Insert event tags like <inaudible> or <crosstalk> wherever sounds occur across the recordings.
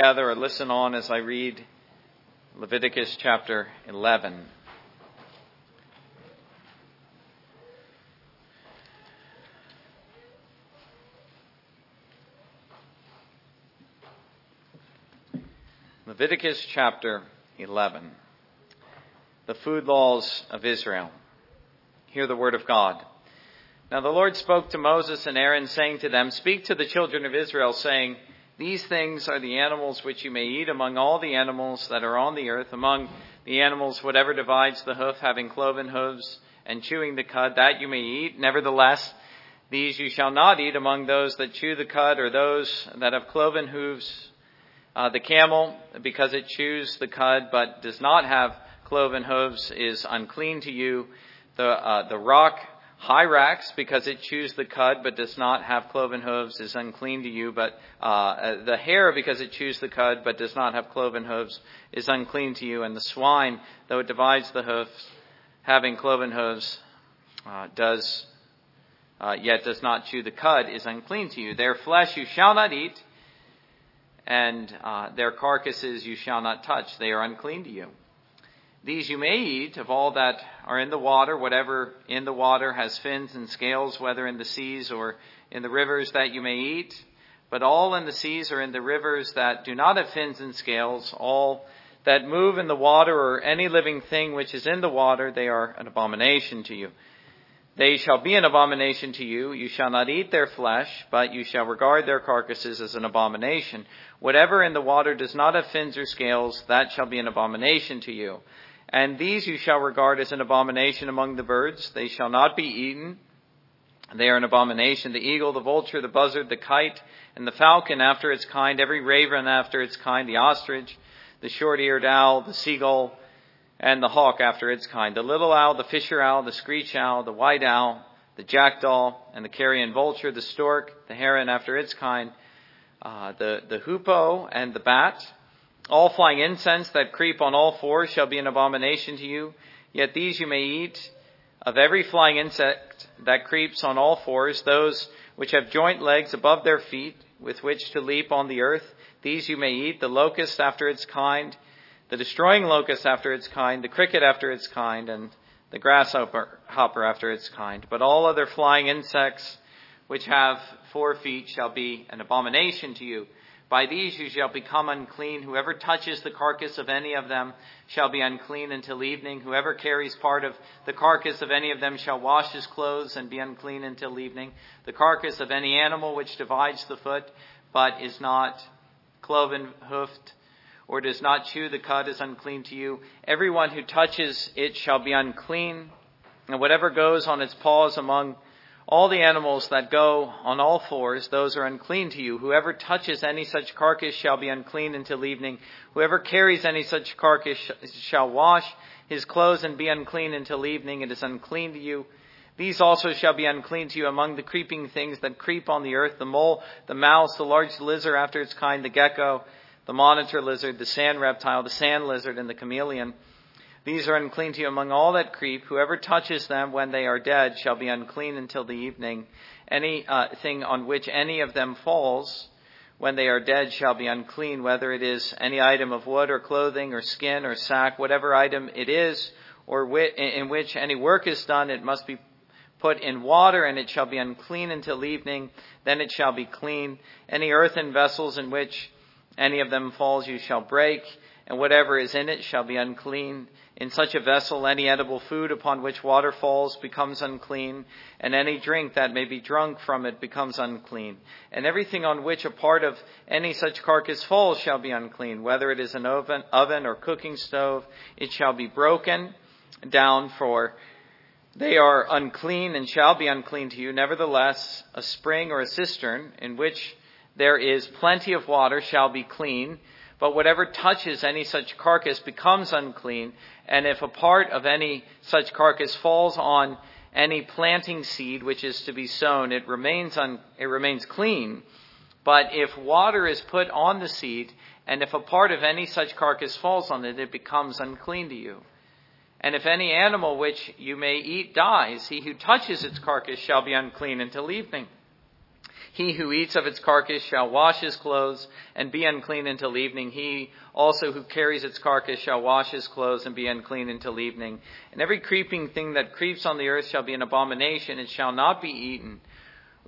gather or listen on as I read Leviticus chapter 11. Leviticus chapter 11. The food laws of Israel. Hear the word of God. Now the Lord spoke to Moses and Aaron, saying to them, Speak to the children of Israel, saying, these things are the animals which you may eat among all the animals that are on the earth, among the animals whatever divides the hoof, having cloven hooves, and chewing the cud, that you may eat. Nevertheless, these you shall not eat among those that chew the cud, or those that have cloven hooves. Uh, the camel, because it chews the cud, but does not have cloven hooves, is unclean to you. The, uh, the rock, Hyrax, because it chews the cud but does not have cloven hooves, is unclean to you. But uh, the hare, because it chews the cud but does not have cloven hooves, is unclean to you. And the swine, though it divides the hoofs, having cloven hooves, uh, does uh, yet does not chew the cud, is unclean to you. Their flesh you shall not eat, and uh, their carcasses you shall not touch; they are unclean to you. These you may eat of all that are in the water, whatever in the water has fins and scales, whether in the seas or in the rivers that you may eat. But all in the seas or in the rivers that do not have fins and scales, all that move in the water or any living thing which is in the water, they are an abomination to you. They shall be an abomination to you. You shall not eat their flesh, but you shall regard their carcasses as an abomination. Whatever in the water does not have fins or scales, that shall be an abomination to you. And these you shall regard as an abomination among the birds. They shall not be eaten. They are an abomination. The eagle, the vulture, the buzzard, the kite, and the falcon after its kind, every raven after its kind, the ostrich, the short-eared owl, the seagull, and the hawk after its kind, the little owl, the fisher owl, the screech owl, the white owl, the jackdaw, and the carrion vulture, the stork, the heron after its kind, uh, the, the hoopoe, and the bat, all flying insects that creep on all fours shall be an abomination to you. Yet these you may eat of every flying insect that creeps on all fours, those which have joint legs above their feet, with which to leap on the earth. These you may eat, the locust after its kind, the destroying locust after its kind, the cricket after its kind, and the grasshopper after its kind. But all other flying insects which have four feet shall be an abomination to you. By these you shall become unclean. Whoever touches the carcass of any of them shall be unclean until evening. Whoever carries part of the carcass of any of them shall wash his clothes and be unclean until evening. The carcass of any animal which divides the foot, but is not cloven hoofed, or does not chew the cud is unclean to you. Everyone who touches it shall be unclean. And whatever goes on its paws among all the animals that go on all fours, those are unclean to you. Whoever touches any such carcass shall be unclean until evening. Whoever carries any such carcass shall wash his clothes and be unclean until evening. It is unclean to you. These also shall be unclean to you among the creeping things that creep on the earth, the mole, the mouse, the large lizard after its kind, the gecko, the monitor lizard, the sand reptile, the sand lizard, and the chameleon. These are unclean to you among all that creep. Whoever touches them when they are dead shall be unclean until the evening. Any uh, thing on which any of them falls when they are dead shall be unclean, whether it is any item of wood or clothing or skin or sack, whatever item it is, or in which any work is done, it must be put in water, and it shall be unclean until evening. Then it shall be clean. Any earthen vessels in which any of them falls you shall break, and whatever is in it shall be unclean. In such a vessel, any edible food upon which water falls becomes unclean, and any drink that may be drunk from it becomes unclean. And everything on which a part of any such carcass falls shall be unclean, whether it is an oven, oven or cooking stove, it shall be broken down for they are unclean and shall be unclean to you. Nevertheless, a spring or a cistern in which there is plenty of water shall be clean but whatever touches any such carcass becomes unclean, and if a part of any such carcass falls on any planting seed which is to be sown, it remains un, it remains clean. But if water is put on the seed, and if a part of any such carcass falls on it, it becomes unclean to you. And if any animal which you may eat dies, he who touches its carcass shall be unclean until evening. He who eats of its carcass shall wash his clothes and be unclean until evening. He also who carries its carcass shall wash his clothes and be unclean until evening. And every creeping thing that creeps on the earth shall be an abomination, and shall not be eaten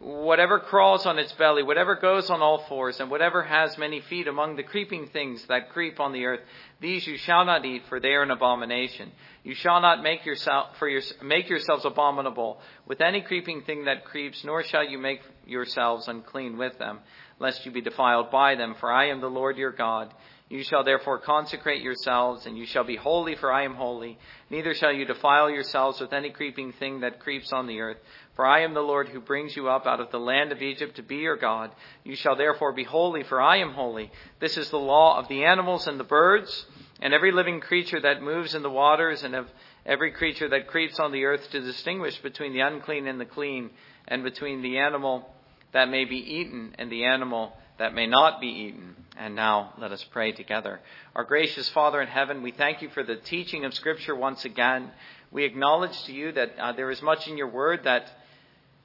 whatever crawls on its belly, whatever goes on all fours, and whatever has many feet among the creeping things that creep on the earth, these you shall not eat, for they are an abomination. You shall not make yourself for your, make yourselves abominable with any creeping thing that creeps, nor shall you make yourselves unclean with them, lest you be defiled by them. For I am the Lord your God. You shall therefore consecrate yourselves, and you shall be holy, for I am holy. Neither shall you defile yourselves with any creeping thing that creeps on the earth. For I am the Lord who brings you up out of the land of Egypt to be your God. You shall therefore be holy, for I am holy. This is the law of the animals and the birds, and every living creature that moves in the waters, and of every creature that creeps on the earth, to distinguish between the unclean and the clean, and between the animal that may be eaten and the animal that may not be eaten. And now let us pray together. Our gracious Father in heaven, we thank you for the teaching of Scripture once again. We acknowledge to you that uh, there is much in your word that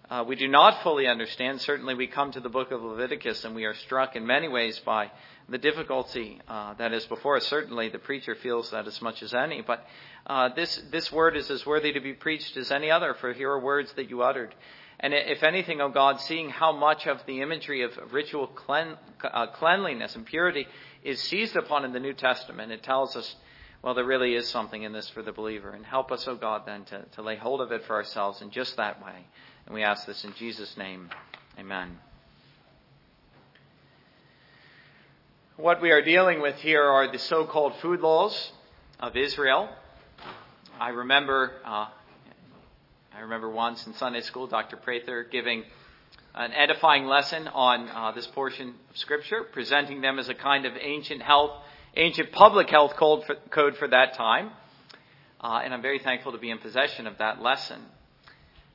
uh, we do not fully understand. Certainly, we come to the book of Leviticus and we are struck in many ways by the difficulty uh, that is before us. Certainly, the preacher feels that as much as any. But uh, this, this word is as worthy to be preached as any other, for here are words that you uttered. And if anything, O oh God, seeing how much of the imagery of ritual clean, uh, cleanliness and purity is seized upon in the New Testament, it tells us, well, there really is something in this for the believer. And help us, O oh God, then to, to lay hold of it for ourselves in just that way. And we ask this in Jesus' name. Amen. What we are dealing with here are the so called food laws of Israel. I remember uh, I remember once in Sunday school, Dr. Prather giving an edifying lesson on uh, this portion of Scripture, presenting them as a kind of ancient health, ancient public health code for, code for that time. Uh, and I'm very thankful to be in possession of that lesson.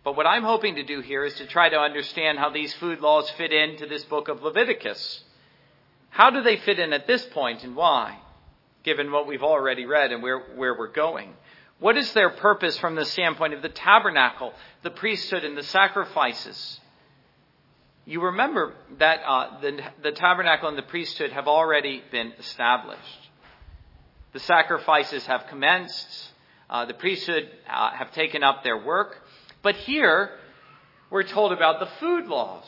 But what I'm hoping to do here is to try to understand how these food laws fit into this book of Leviticus. How do they fit in at this point and why, given what we've already read and where, where we're going? What is their purpose from the standpoint of the tabernacle, the priesthood, and the sacrifices? You remember that uh, the, the tabernacle and the priesthood have already been established. The sacrifices have commenced. Uh, the priesthood uh, have taken up their work. But here, we're told about the food laws.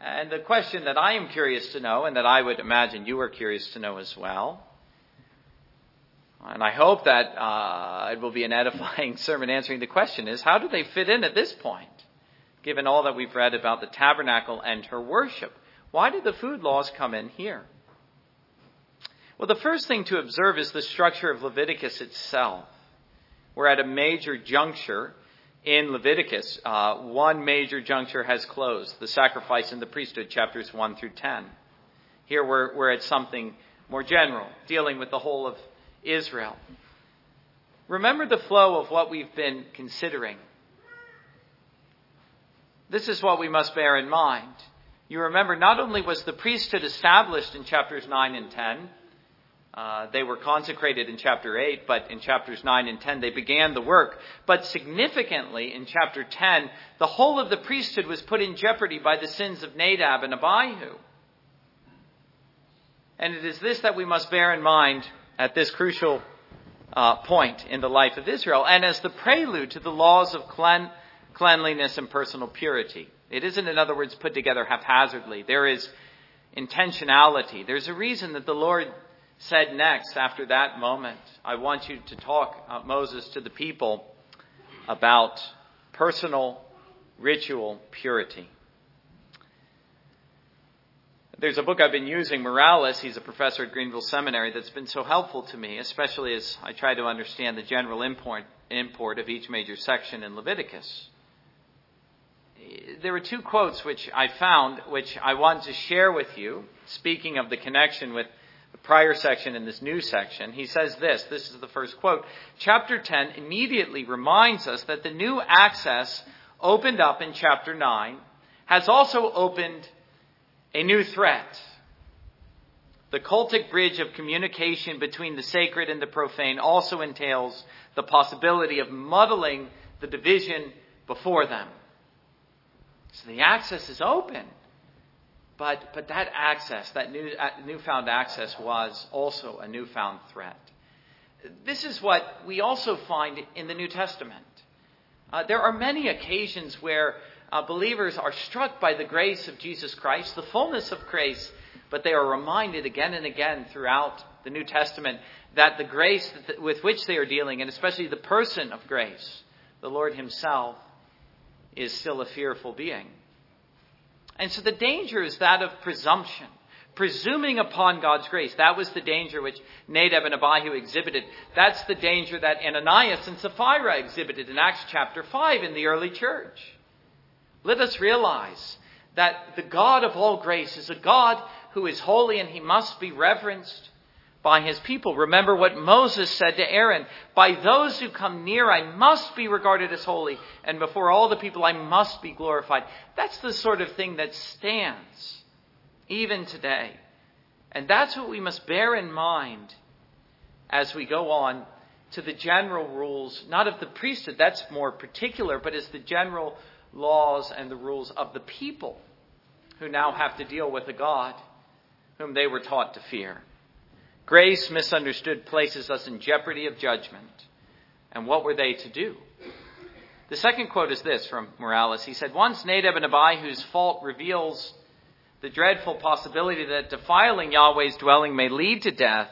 And the question that I am curious to know, and that I would imagine you are curious to know as well, and I hope that uh, it will be an edifying <laughs> sermon answering the question is how do they fit in at this point, given all that we've read about the tabernacle and her worship? Why did the food laws come in here? Well, the first thing to observe is the structure of Leviticus itself. We're at a major juncture in Leviticus. Uh, one major juncture has closed the sacrifice and the priesthood, chapters 1 through 10. Here we're, we're at something more general, dealing with the whole of Israel. Remember the flow of what we've been considering. This is what we must bear in mind. You remember, not only was the priesthood established in chapters 9 and 10, uh, they were consecrated in chapter 8, but in chapters 9 and 10 they began the work. But significantly, in chapter 10, the whole of the priesthood was put in jeopardy by the sins of Nadab and Abihu. And it is this that we must bear in mind at this crucial uh, point in the life of Israel and as the prelude to the laws of clean, cleanliness and personal purity. It isn't, in other words, put together haphazardly. There is intentionality. There's a reason that the Lord said next, after that moment, I want you to talk, uh, Moses, to the people about personal ritual purity. There's a book I've been using, Morales. He's a professor at Greenville Seminary that's been so helpful to me, especially as I try to understand the general import, import of each major section in Leviticus. There are two quotes which I found, which I want to share with you, speaking of the connection with prior section and this new section. He says this this is the first quote. Chapter 10 immediately reminds us that the new access opened up in chapter 9 has also opened a new threat. The cultic bridge of communication between the sacred and the profane also entails the possibility of muddling the division before them. So the access is open. But, but that access, that new, uh, newfound access, was also a newfound threat. This is what we also find in the New Testament. Uh, there are many occasions where uh, believers are struck by the grace of Jesus Christ, the fullness of grace, but they are reminded again and again throughout the New Testament that the grace with which they are dealing, and especially the person of grace, the Lord Himself, is still a fearful being. And so the danger is that of presumption, presuming upon God's grace. That was the danger which Nadab and Abihu exhibited. That's the danger that Ananias and Sapphira exhibited in Acts chapter 5 in the early church. Let us realize that the God of all grace is a God who is holy and he must be reverenced by his people. Remember what Moses said to Aaron By those who come near, I must be regarded as holy, and before all the people, I must be glorified. That's the sort of thing that stands even today. And that's what we must bear in mind as we go on to the general rules, not of the priesthood, that's more particular, but as the general laws and the rules of the people who now have to deal with a God whom they were taught to fear. Grace, misunderstood, places us in jeopardy of judgment. And what were they to do? The second quote is this from Morales. He said, Once Nadab and Abihu's fault reveals the dreadful possibility that defiling Yahweh's dwelling may lead to death,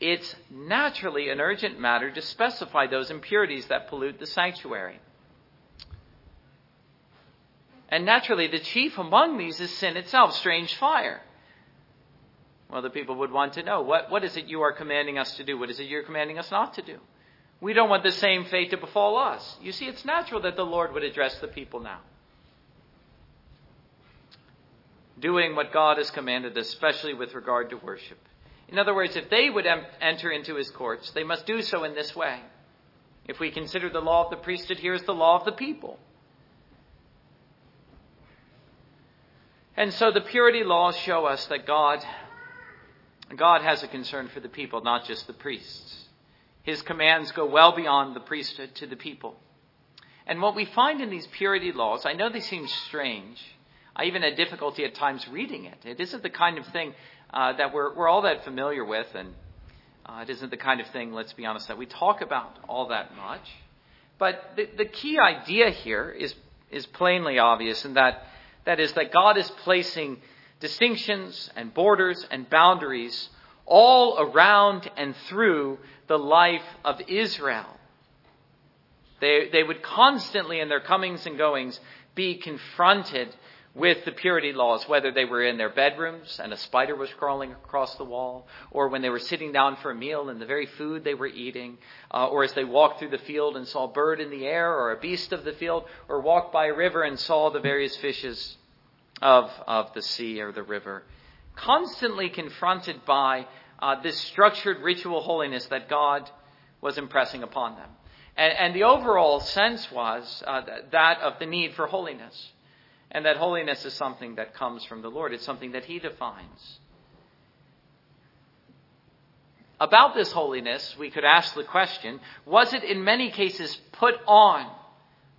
it's naturally an urgent matter to specify those impurities that pollute the sanctuary. And naturally, the chief among these is sin itself, strange fire. Well, the people would want to know what, what is it you are commanding us to do? What is it you're commanding us not to do? We don't want the same fate to befall us. You see, it's natural that the Lord would address the people now. Doing what God has commanded, especially with regard to worship. In other words, if they would em- enter into his courts, they must do so in this way. If we consider the law of the priesthood, here's the law of the people. And so the purity laws show us that God God has a concern for the people, not just the priests. His commands go well beyond the priesthood to the people. And what we find in these purity laws, I know they seem strange. I even had difficulty at times reading it. It isn't the kind of thing uh, that we're, we're all that familiar with, and uh, it isn't the kind of thing, let's be honest, that we talk about all that much. But the, the key idea here is, is plainly obvious, and that, that is that God is placing distinctions and borders and boundaries all around and through the life of Israel. They, they would constantly, in their comings and goings, be confronted with the purity laws, whether they were in their bedrooms and a spider was crawling across the wall, or when they were sitting down for a meal and the very food they were eating, uh, or as they walked through the field and saw a bird in the air or a beast of the field, or walked by a river and saw the various fishes of, of the sea or the river, constantly confronted by uh, this structured ritual holiness that God was impressing upon them. And, and the overall sense was uh, that of the need for holiness. And that holiness is something that comes from the Lord, it's something that He defines. About this holiness, we could ask the question was it in many cases put on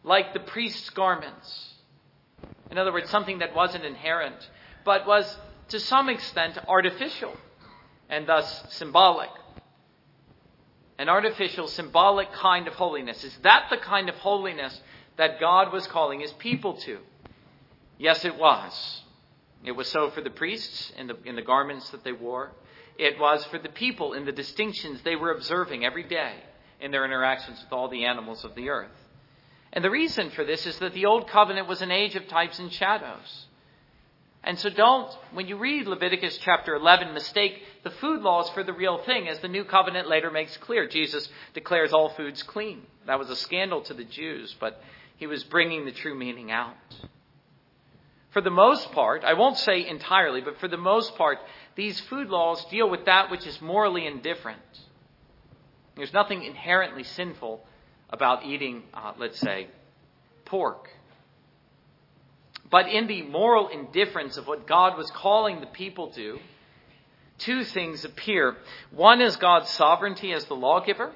like the priest's garments? In other words, something that wasn't inherent, but was to some extent artificial and thus symbolic. An artificial, symbolic kind of holiness. Is that the kind of holiness that God was calling his people to? Yes, it was. It was so for the priests in the, in the garments that they wore. It was for the people in the distinctions they were observing every day in their interactions with all the animals of the earth. And the reason for this is that the Old Covenant was an age of types and shadows. And so don't, when you read Leviticus chapter 11, mistake the food laws for the real thing, as the New Covenant later makes clear. Jesus declares all foods clean. That was a scandal to the Jews, but he was bringing the true meaning out. For the most part, I won't say entirely, but for the most part, these food laws deal with that which is morally indifferent. There's nothing inherently sinful about eating, uh, let's say, pork. But in the moral indifference of what God was calling the people to, two things appear. One is God's sovereignty as the lawgiver,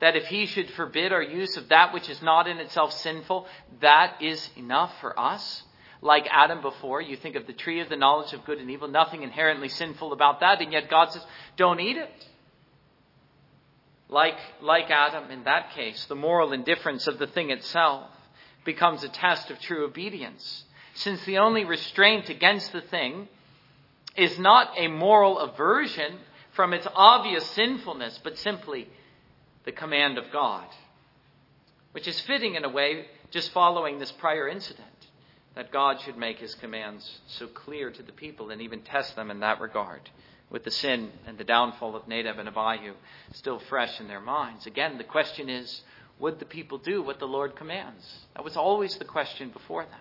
that if he should forbid our use of that which is not in itself sinful, that is enough for us. like Adam before. You think of the tree of the knowledge of good and evil, nothing inherently sinful about that, and yet God says, don't eat it. Like, like Adam in that case, the moral indifference of the thing itself becomes a test of true obedience. Since the only restraint against the thing is not a moral aversion from its obvious sinfulness, but simply the command of God, which is fitting in a way just following this prior incident that God should make his commands so clear to the people and even test them in that regard with the sin and the downfall of Nadab and Abihu still fresh in their minds. Again, the question is would the people do what the Lord commands? That was always the question before them.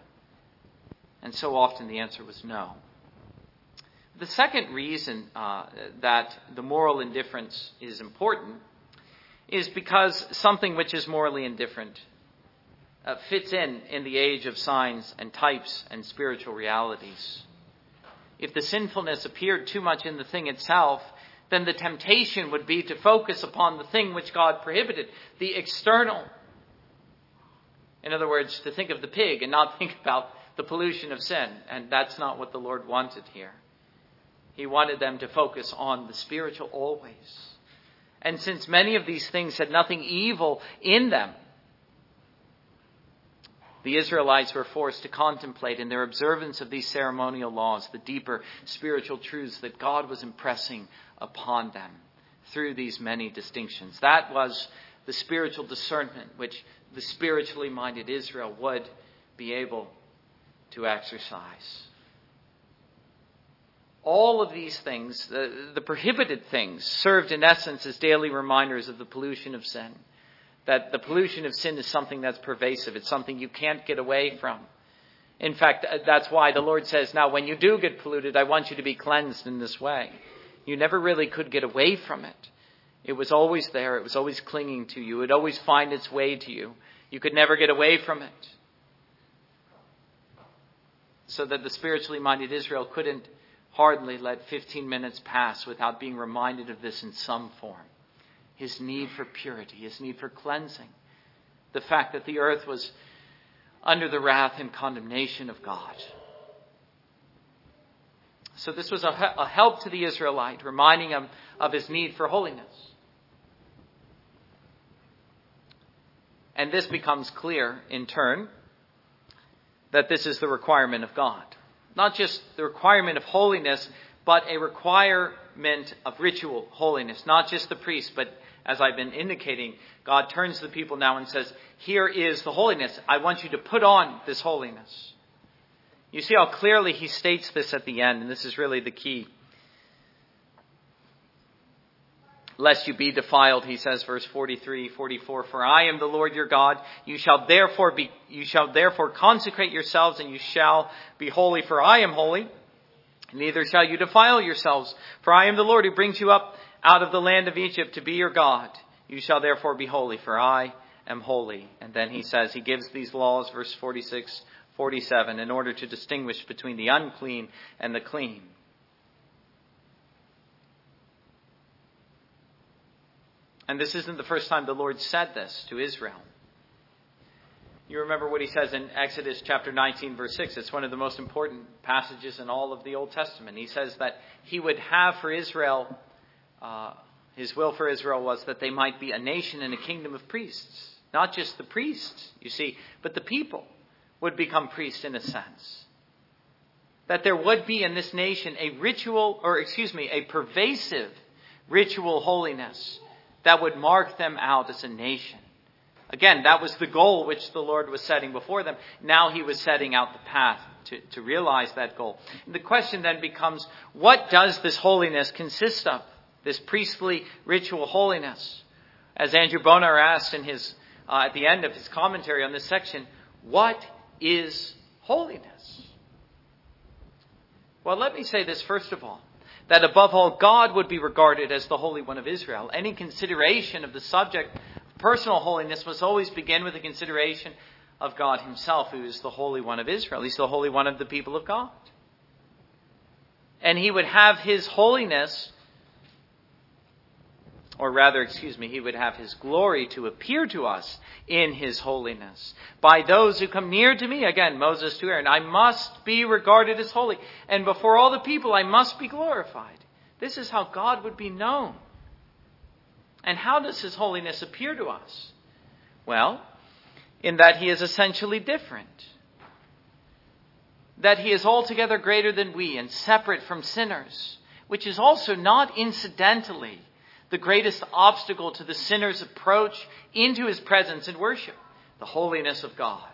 And so often the answer was no. The second reason uh, that the moral indifference is important is because something which is morally indifferent uh, fits in in the age of signs and types and spiritual realities. If the sinfulness appeared too much in the thing itself, then the temptation would be to focus upon the thing which God prohibited, the external. In other words, to think of the pig and not <laughs> think about the pollution of sin. And that's not what the Lord wanted here. He wanted them to focus on the spiritual always. And since many of these things had nothing evil in them, the Israelites were forced to contemplate in their observance of these ceremonial laws the deeper spiritual truths that God was impressing upon them through these many distinctions. That was the spiritual discernment which the spiritually minded Israel would be able to exercise. All of these things, the, the prohibited things, served in essence as daily reminders of the pollution of sin that the pollution of sin is something that's pervasive. It's something you can't get away from. In fact, uh, that's why the Lord says, now when you do get polluted, I want you to be cleansed in this way. You never really could get away from it. It was always there. It was always clinging to you. It always find its way to you. You could never get away from it. So that the spiritually minded Israel couldn't hardly let 15 minutes pass without being reminded of this in some form his need for purity, his need for cleansing, the fact that the earth was under the wrath and condemnation of God. So this was a, a help to the Israelite, reminding him of his need for holiness. And this becomes clear in turn that this is the requirement of God. Not just the requirement of holiness, but a requirement of ritual holiness. Not just the priest, but as I've been indicating, God turns to the people now and says, Here is the holiness. I want you to put on this holiness. You see how clearly he states this at the end, and this is really the key. Lest you be defiled, he says, verse 43, 44, For I am the Lord your God. You shall therefore be, you shall therefore consecrate yourselves and you shall be holy, for I am holy. Neither shall you defile yourselves, for I am the Lord who brings you up out of the land of Egypt to be your God. You shall therefore be holy, for I am holy. And then he says, he gives these laws, verse 46, 47, in order to distinguish between the unclean and the clean. And this isn't the first time the Lord said this to Israel. You remember what he says in Exodus chapter 19, verse 6. It's one of the most important passages in all of the Old Testament. He says that he would have for Israel uh, his will for Israel was that they might be a nation and a kingdom of priests. Not just the priests, you see, but the people would become priests in a sense. That there would be in this nation a ritual, or excuse me, a pervasive ritual holiness that would mark them out as a nation. Again, that was the goal which the Lord was setting before them. Now he was setting out the path to, to realize that goal. And the question then becomes, what does this holiness consist of? This priestly ritual holiness. As Andrew Bonar asked in his, uh, at the end of his commentary on this section, what is holiness? Well, let me say this first of all that above all, God would be regarded as the Holy One of Israel. Any consideration of the subject of personal holiness must always begin with a consideration of God Himself, who is the Holy One of Israel. He's the Holy One of the people of God. And He would have His holiness or rather, excuse me, he would have his glory to appear to us in his holiness. By those who come near to me, again, Moses to Aaron, I must be regarded as holy. And before all the people, I must be glorified. This is how God would be known. And how does his holiness appear to us? Well, in that he is essentially different. That he is altogether greater than we and separate from sinners, which is also not incidentally the greatest obstacle to the sinner's approach into his presence and worship the holiness of God,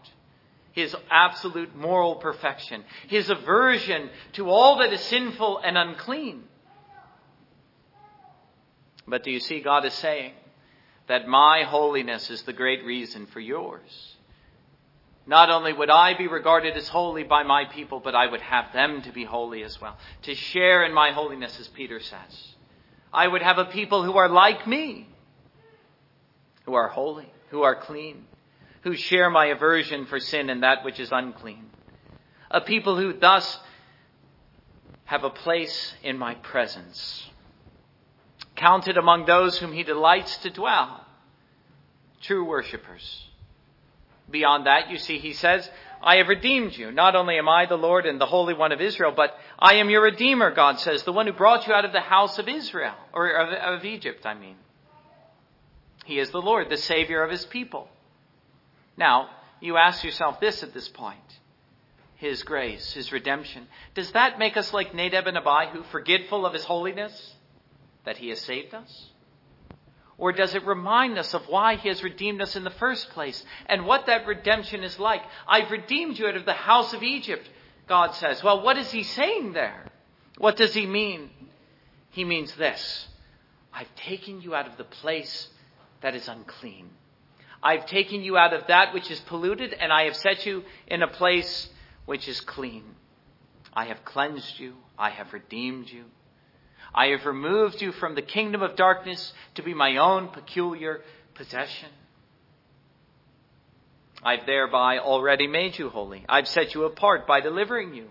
his absolute moral perfection, his aversion to all that is sinful and unclean. But do you see, God is saying that my holiness is the great reason for yours. Not only would I be regarded as holy by my people, but I would have them to be holy as well, to share in my holiness, as Peter says. I would have a people who are like me, who are holy, who are clean, who share my aversion for sin and that which is unclean. A people who thus have a place in my presence counted among those whom he delights to dwell. True worshippers. Beyond that, you see, he says, I have redeemed you. Not only am I the Lord and the Holy One of Israel, but I am your Redeemer, God says, the one who brought you out of the house of Israel, or of, of Egypt, I mean. He is the Lord, the Savior of his people. Now, you ask yourself this at this point His grace, His redemption. Does that make us like Nadab and Abihu, forgetful of His holiness? that he has saved us? Or does it remind us of why he has redeemed us in the first place and what that redemption is like? I've redeemed you out of the house of Egypt, God says. Well, what is he saying there? What does he mean? He means this I've taken you out of the place that is unclean. I've taken you out of that which is polluted, and I have set you in a place which is clean. I have cleansed you. I have redeemed you. I have removed you from the kingdom of darkness to be my own peculiar possession. I've thereby already made you holy. I've set you apart by delivering you.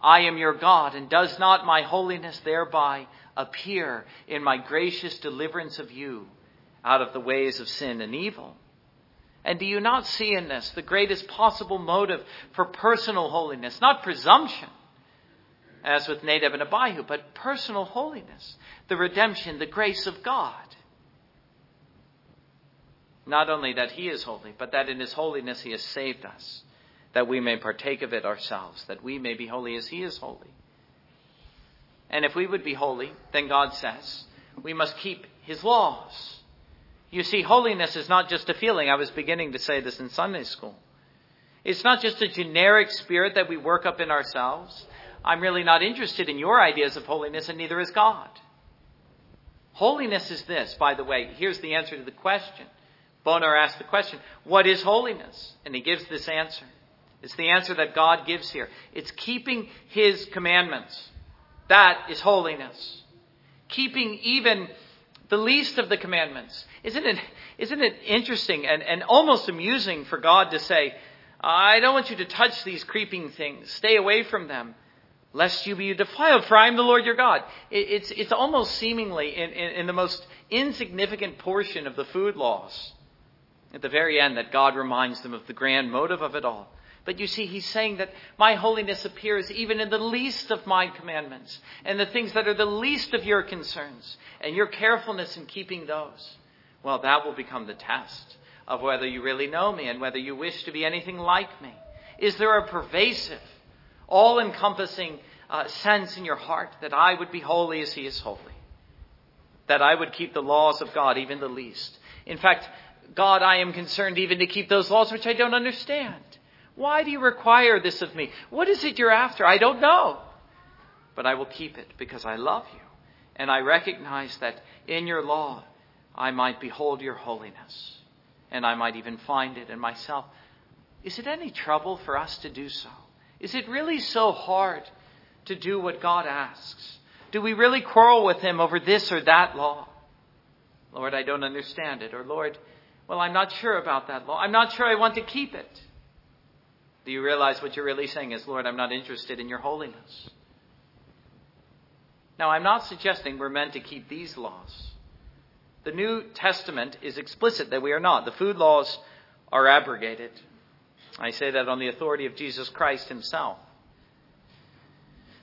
I am your God, and does not my holiness thereby appear in my gracious deliverance of you out of the ways of sin and evil? And do you not see in this the greatest possible motive for personal holiness, not presumption? As with Nadab and Abihu, but personal holiness, the redemption, the grace of God. Not only that He is holy, but that in His holiness He has saved us, that we may partake of it ourselves, that we may be holy as He is holy. And if we would be holy, then God says, we must keep His laws. You see, holiness is not just a feeling. I was beginning to say this in Sunday school. It's not just a generic spirit that we work up in ourselves. I'm really not interested in your ideas of holiness, and neither is God. Holiness is this, by the way. Here's the answer to the question. Bonar asked the question, What is holiness? And he gives this answer. It's the answer that God gives here. It's keeping his commandments. That is holiness. Keeping even the least of the commandments. Isn't it, isn't it interesting and, and almost amusing for God to say, I don't want you to touch these creeping things. Stay away from them lest you be defiled, for I am the Lord your God. It's, it's almost seemingly in, in, in, the most insignificant portion of the food laws, at the very end, that God reminds them of the grand motive of it all. But you see, he's saying that my holiness appears even in the least of my commandments and the things that are the least of your concerns and your carefulness in keeping those. Well, that will become the test of whether you really know me and whether you wish to be anything like me. Is there a pervasive all encompassing uh, sense in your heart that I would be holy as He is holy, that I would keep the laws of God, even the least. In fact, God, I am concerned even to keep those laws which I don't understand. Why do you require this of me? What is it you're after? I don't know. But I will keep it because I love you. And I recognize that in your law I might behold your holiness. And I might even find it in myself. Is it any trouble for us to do so? Is it really so hard to do what God asks? Do we really quarrel with Him over this or that law? Lord, I don't understand it. Or, Lord, well, I'm not sure about that law. I'm not sure I want to keep it. Do you realize what you're really saying is, Lord, I'm not interested in your holiness? Now, I'm not suggesting we're meant to keep these laws. The New Testament is explicit that we are not. The food laws are abrogated. I say that on the authority of Jesus Christ himself.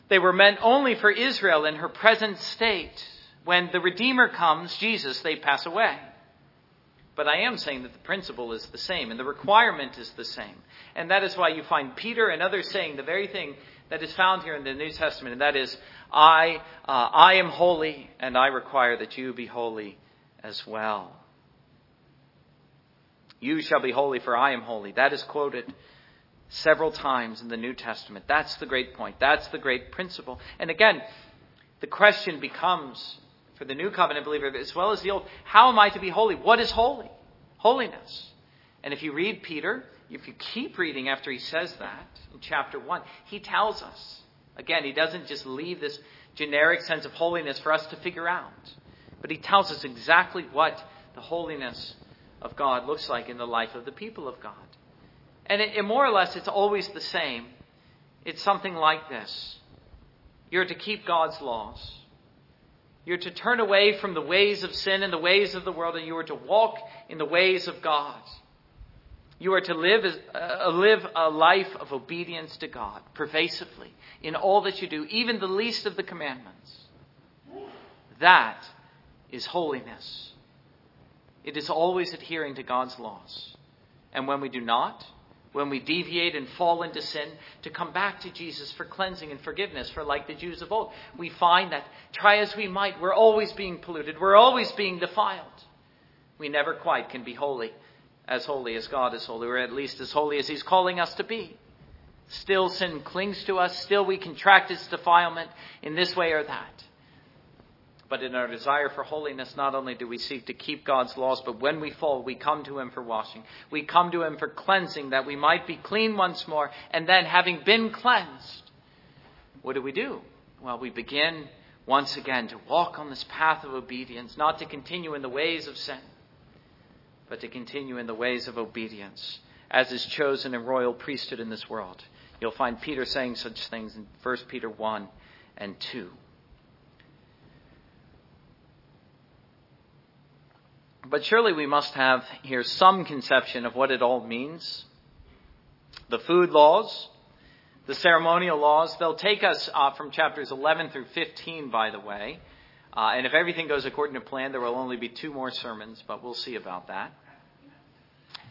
They were meant only for Israel in her present state. When the Redeemer comes, Jesus, they pass away. But I am saying that the principle is the same and the requirement is the same. And that is why you find Peter and others saying the very thing that is found here in the New Testament, and that is, I, uh, I am holy and I require that you be holy as well. You shall be holy, for I am holy. That is quoted several times in the New Testament. That's the great point. That's the great principle. And again, the question becomes for the new covenant believer as well as the old how am I to be holy? What is holy? Holiness. And if you read Peter, if you keep reading after he says that in chapter 1, he tells us. Again, he doesn't just leave this generic sense of holiness for us to figure out, but he tells us exactly what the holiness of God looks like in the life of the people of God. And it, it, more or less, it's always the same. It's something like this You're to keep God's laws. You're to turn away from the ways of sin and the ways of the world, and you are to walk in the ways of God. You are to live, uh, live a life of obedience to God pervasively in all that you do, even the least of the commandments. That is holiness. It is always adhering to God's laws. And when we do not, when we deviate and fall into sin, to come back to Jesus for cleansing and forgiveness, for like the Jews of old, we find that try as we might, we're always being polluted, we're always being defiled. We never quite can be holy, as holy as God is holy, or at least as holy as He's calling us to be. Still, sin clings to us, still, we contract its defilement in this way or that. But in our desire for holiness, not only do we seek to keep God's laws, but when we fall, we come to Him for washing. We come to Him for cleansing, that we might be clean once more. And then, having been cleansed, what do we do? Well, we begin once again to walk on this path of obedience, not to continue in the ways of sin, but to continue in the ways of obedience, as is chosen in royal priesthood in this world. You'll find Peter saying such things in 1 Peter 1 and 2. But surely we must have here some conception of what it all means. The food laws, the ceremonial laws, they'll take us uh, from chapters 11 through 15, by the way. Uh, and if everything goes according to plan, there will only be two more sermons, but we'll see about that.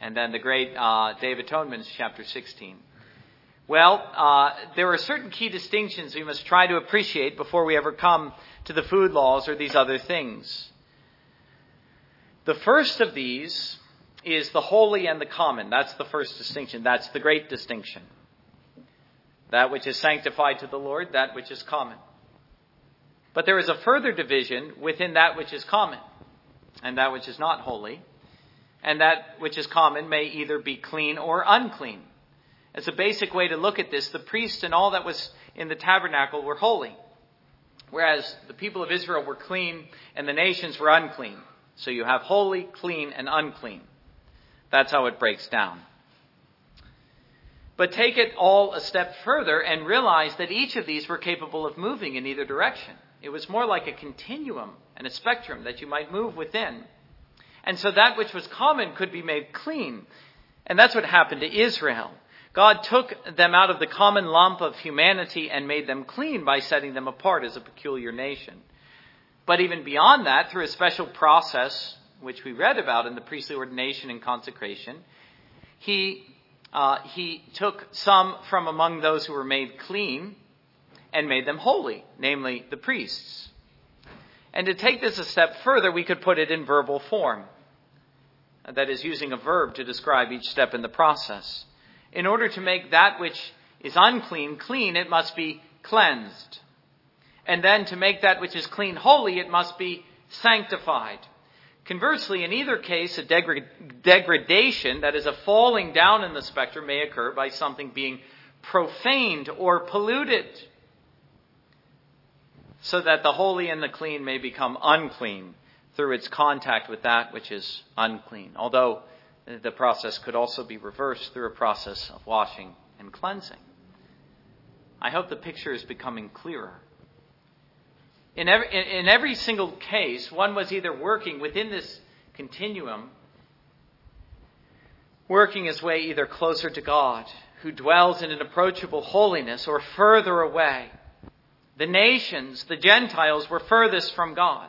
And then the great uh, Day of Atonement is chapter 16. Well, uh, there are certain key distinctions we must try to appreciate before we ever come to the food laws or these other things. The first of these is the holy and the common. That's the first distinction. That's the great distinction. That which is sanctified to the Lord, that which is common. But there is a further division within that which is common and that which is not holy. And that which is common may either be clean or unclean. As a basic way to look at this, the priest and all that was in the tabernacle were holy, whereas the people of Israel were clean and the nations were unclean. So you have holy, clean, and unclean. That's how it breaks down. But take it all a step further and realize that each of these were capable of moving in either direction. It was more like a continuum and a spectrum that you might move within. And so that which was common could be made clean. And that's what happened to Israel. God took them out of the common lump of humanity and made them clean by setting them apart as a peculiar nation. But even beyond that, through a special process, which we read about in the priestly ordination and consecration, he, uh, he took some from among those who were made clean and made them holy, namely the priests. And to take this a step further, we could put it in verbal form. That is, using a verb to describe each step in the process. In order to make that which is unclean clean, it must be cleansed. And then to make that which is clean holy, it must be sanctified. Conversely, in either case, a degradation, that is a falling down in the spectrum, may occur by something being profaned or polluted, so that the holy and the clean may become unclean through its contact with that which is unclean. Although uh, the process could also be reversed through a process of washing and cleansing. I hope the picture is becoming clearer. In every, in every single case, one was either working within this continuum, working his way either closer to God, who dwells in an approachable holiness, or further away. The nations, the Gentiles, were furthest from God,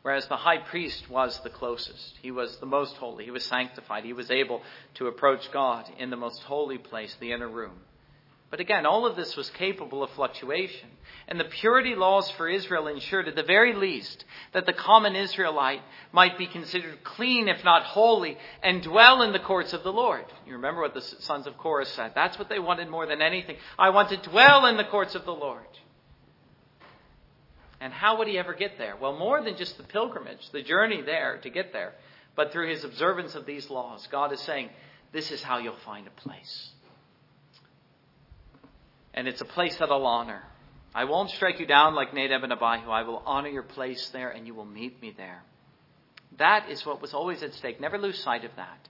whereas the high priest was the closest. He was the most holy. He was sanctified. He was able to approach God in the most holy place, the inner room. But again, all of this was capable of fluctuation. And the purity laws for Israel ensured, at the very least, that the common Israelite might be considered clean, if not holy, and dwell in the courts of the Lord. You remember what the sons of Korah said. That's what they wanted more than anything. I want to dwell in the courts of the Lord. And how would he ever get there? Well, more than just the pilgrimage, the journey there to get there, but through his observance of these laws. God is saying, this is how you'll find a place. And it's a place that I'll honor. I won't strike you down like Nadab and Abihu. I will honor your place there and you will meet me there. That is what was always at stake. Never lose sight of that.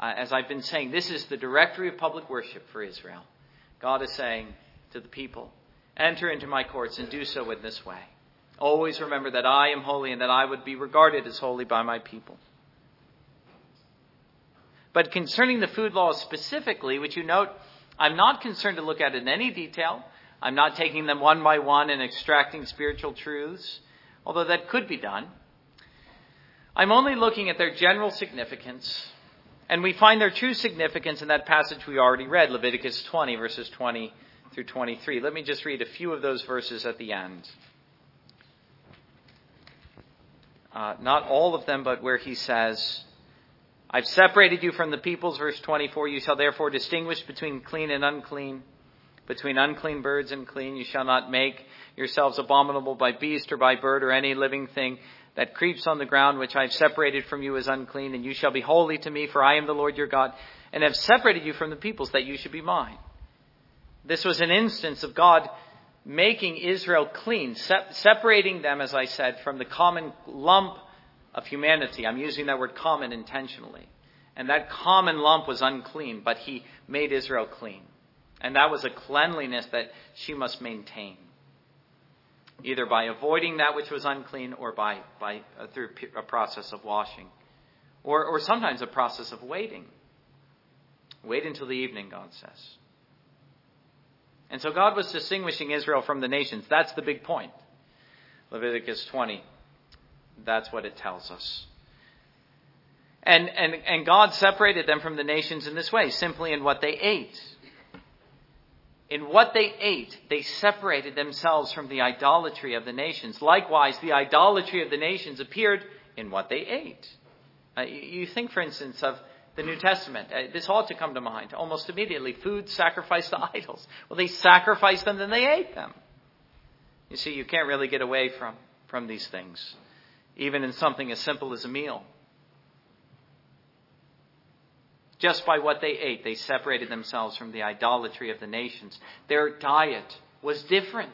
Uh, as I've been saying, this is the directory of public worship for Israel. God is saying to the people, enter into my courts and do so in this way. Always remember that I am holy and that I would be regarded as holy by my people. But concerning the food laws specifically, which you note I'm not concerned to look at it in any detail. I'm not taking them one by one and extracting spiritual truths, although that could be done. I'm only looking at their general significance, and we find their true significance in that passage we already read, Leviticus 20, verses 20 through 23. Let me just read a few of those verses at the end. Uh, not all of them, but where he says, I've separated you from the peoples, verse 24. You shall therefore distinguish between clean and unclean, between unclean birds and clean. You shall not make yourselves abominable by beast or by bird or any living thing that creeps on the ground, which I have separated from you as unclean. And you shall be holy to me, for I am the Lord your God, and have separated you from the peoples that you should be mine. This was an instance of God making Israel clean, separating them, as I said, from the common lump of humanity. I'm using that word common intentionally. And that common lump was unclean, but he made Israel clean. And that was a cleanliness that she must maintain, either by avoiding that which was unclean or by, by uh, through a process of washing, or, or sometimes a process of waiting. Wait until the evening, God says. And so God was distinguishing Israel from the nations. That's the big point. Leviticus 20. That's what it tells us. And, and, and God separated them from the nations in this way, simply in what they ate. In what they ate, they separated themselves from the idolatry of the nations. Likewise, the idolatry of the nations appeared in what they ate. Uh, you think, for instance, of the New Testament. Uh, this ought to come to mind almost immediately. Food sacrificed to <laughs> idols. Well, they sacrificed them, then they ate them. You see, you can't really get away from, from these things even in something as simple as a meal. Just by what they ate, they separated themselves from the idolatry of the nations. Their diet was different.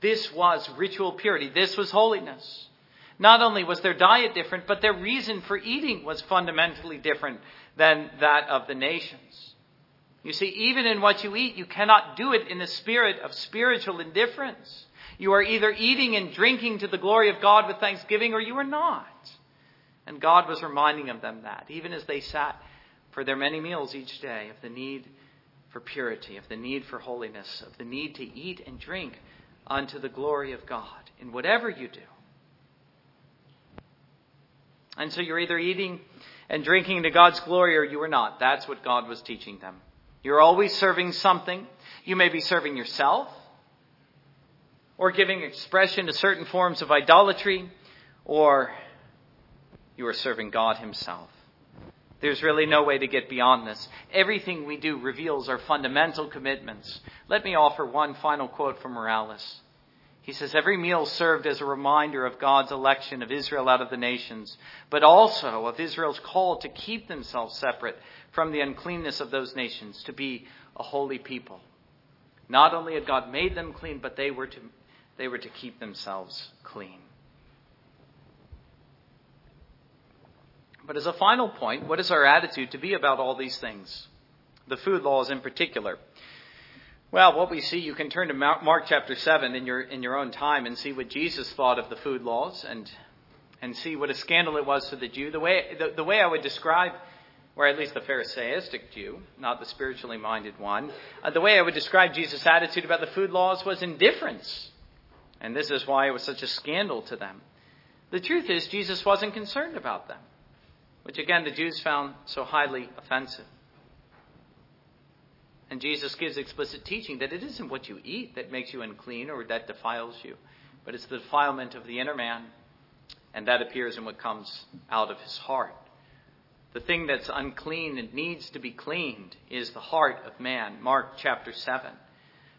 This was ritual purity. This was holiness. Not only was their diet different, but their reason for eating was fundamentally different than that of the nations. You see, even in what you eat, you cannot do it in the spirit of spiritual indifference. You are either eating and drinking to the glory of God with thanksgiving or you are not. And God was reminding of them that, even as they sat for their many meals each day, of the need for purity, of the need for holiness, of the need to eat and drink unto the glory of God in whatever you do. And so you're either eating and drinking to God's glory or you are not. That's what God was teaching them. You're always serving something. You may be serving yourself or giving expression to certain forms of idolatry, or you are serving God Himself. There's really no way to get beyond this. Everything we do reveals our fundamental commitments. Let me offer one final quote from Morales. He says, Every meal served as a reminder of God's election of Israel out of the nations, but also of Israel's call to keep themselves separate from the uncleanness of those nations, to be a holy people. Not only had God made them clean, but they were to they were to keep themselves clean. But as a final point, what is our attitude to be about all these things? The food laws in particular. Well, what we see, you can turn to Mark chapter 7 in your, in your own time and see what Jesus thought of the food laws and, and see what a scandal it was to the Jew. The way, the, the way I would describe, or at least the Pharisaistic Jew, not the spiritually minded one, uh, the way I would describe Jesus' attitude about the food laws was indifference. And this is why it was such a scandal to them. The truth is, Jesus wasn't concerned about them, which again the Jews found so highly offensive. And Jesus gives explicit teaching that it isn't what you eat that makes you unclean or that defiles you, but it's the defilement of the inner man, and that appears in what comes out of his heart. The thing that's unclean and needs to be cleaned is the heart of man. Mark chapter 7.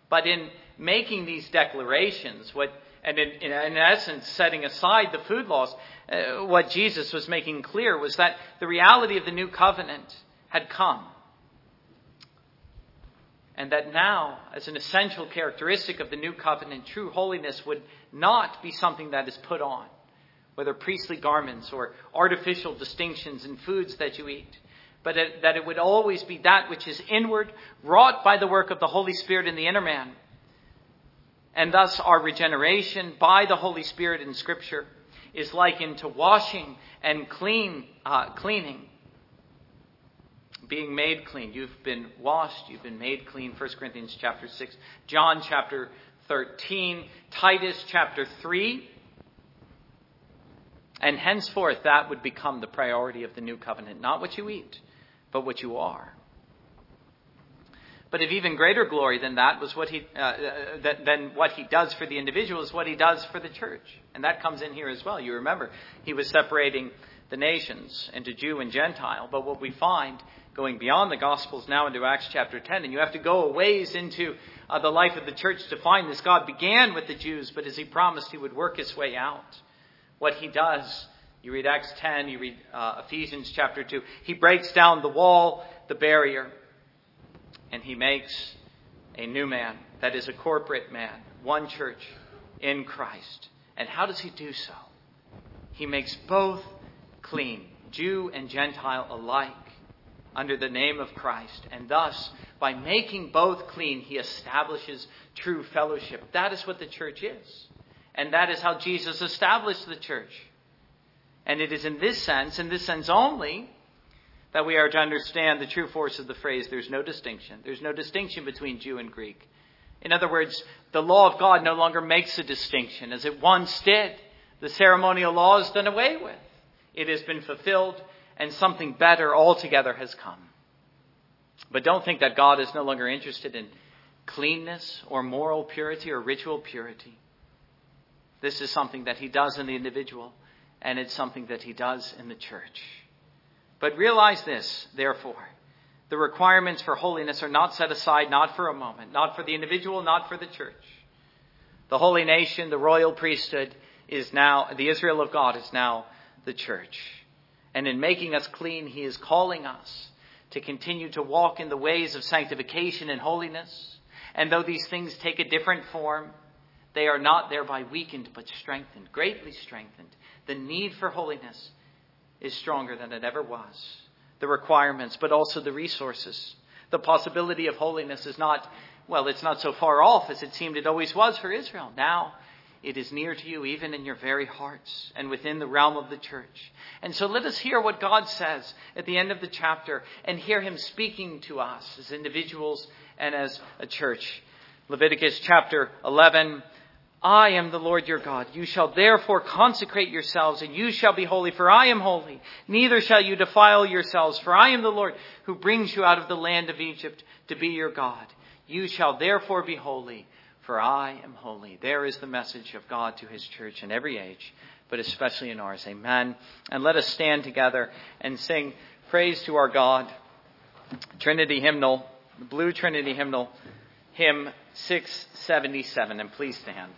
But in making these declarations, what and in, in, essence, setting aside the food laws, uh, what Jesus was making clear was that the reality of the new covenant had come. And that now, as an essential characteristic of the new covenant, true holiness would not be something that is put on, whether priestly garments or artificial distinctions in foods that you eat, but that it would always be that which is inward, wrought by the work of the Holy Spirit in the inner man and thus, our regeneration by the Holy Spirit in Scripture is likened to washing and clean, uh, cleaning, being made clean. You've been washed, you've been made clean. 1 Corinthians chapter 6, John chapter 13, Titus chapter 3. And henceforth, that would become the priority of the new covenant. Not what you eat, but what you are. But of even greater glory than that was what he uh, uh than what he does for the individual is what he does for the church, and that comes in here as well. You remember he was separating the nations into Jew and Gentile, but what we find going beyond the Gospels now into Acts chapter 10, and you have to go a ways into uh, the life of the church to find this. God began with the Jews, but as he promised, he would work his way out. What he does, you read Acts 10, you read uh, Ephesians chapter 2, he breaks down the wall, the barrier and he makes a new man that is a corporate man, one church in Christ. And how does he do so? He makes both clean, Jew and Gentile alike, under the name of Christ. And thus, by making both clean, he establishes true fellowship. That is what the church is. And that is how Jesus established the church. And it is in this sense, in this sense only, that we are to understand the true force of the phrase, there's no distinction. There's no distinction between Jew and Greek. In other words, the law of God no longer makes a distinction as it once did. The ceremonial law is done away with. It has been fulfilled and something better altogether has come. But don't think that God is no longer interested in cleanness or moral purity or ritual purity. This is something that he does in the individual and it's something that he does in the church. But realize this, therefore. The requirements for holiness are not set aside not for a moment, not for the individual, not for the church. The holy nation, the royal priesthood is now, the Israel of God is now the church. And in making us clean, he is calling us to continue to walk in the ways of sanctification and holiness. And though these things take a different form, they are not thereby weakened, but strengthened, greatly strengthened. The need for holiness is stronger than it ever was. The requirements, but also the resources. The possibility of holiness is not, well, it's not so far off as it seemed it always was for Israel. Now, it is near to you, even in your very hearts and within the realm of the church. And so let us hear what God says at the end of the chapter and hear Him speaking to us as individuals and as a church. Leviticus chapter 11, I am the Lord your God. You shall therefore consecrate yourselves, and you shall be holy, for I am holy. Neither shall you defile yourselves, for I am the Lord who brings you out of the land of Egypt to be your God. You shall therefore be holy, for I am holy. There is the message of God to his church in every age, but especially in ours. Amen. And let us stand together and sing praise to our God. Trinity hymnal, the blue Trinity hymnal, hymn 677. And please stand.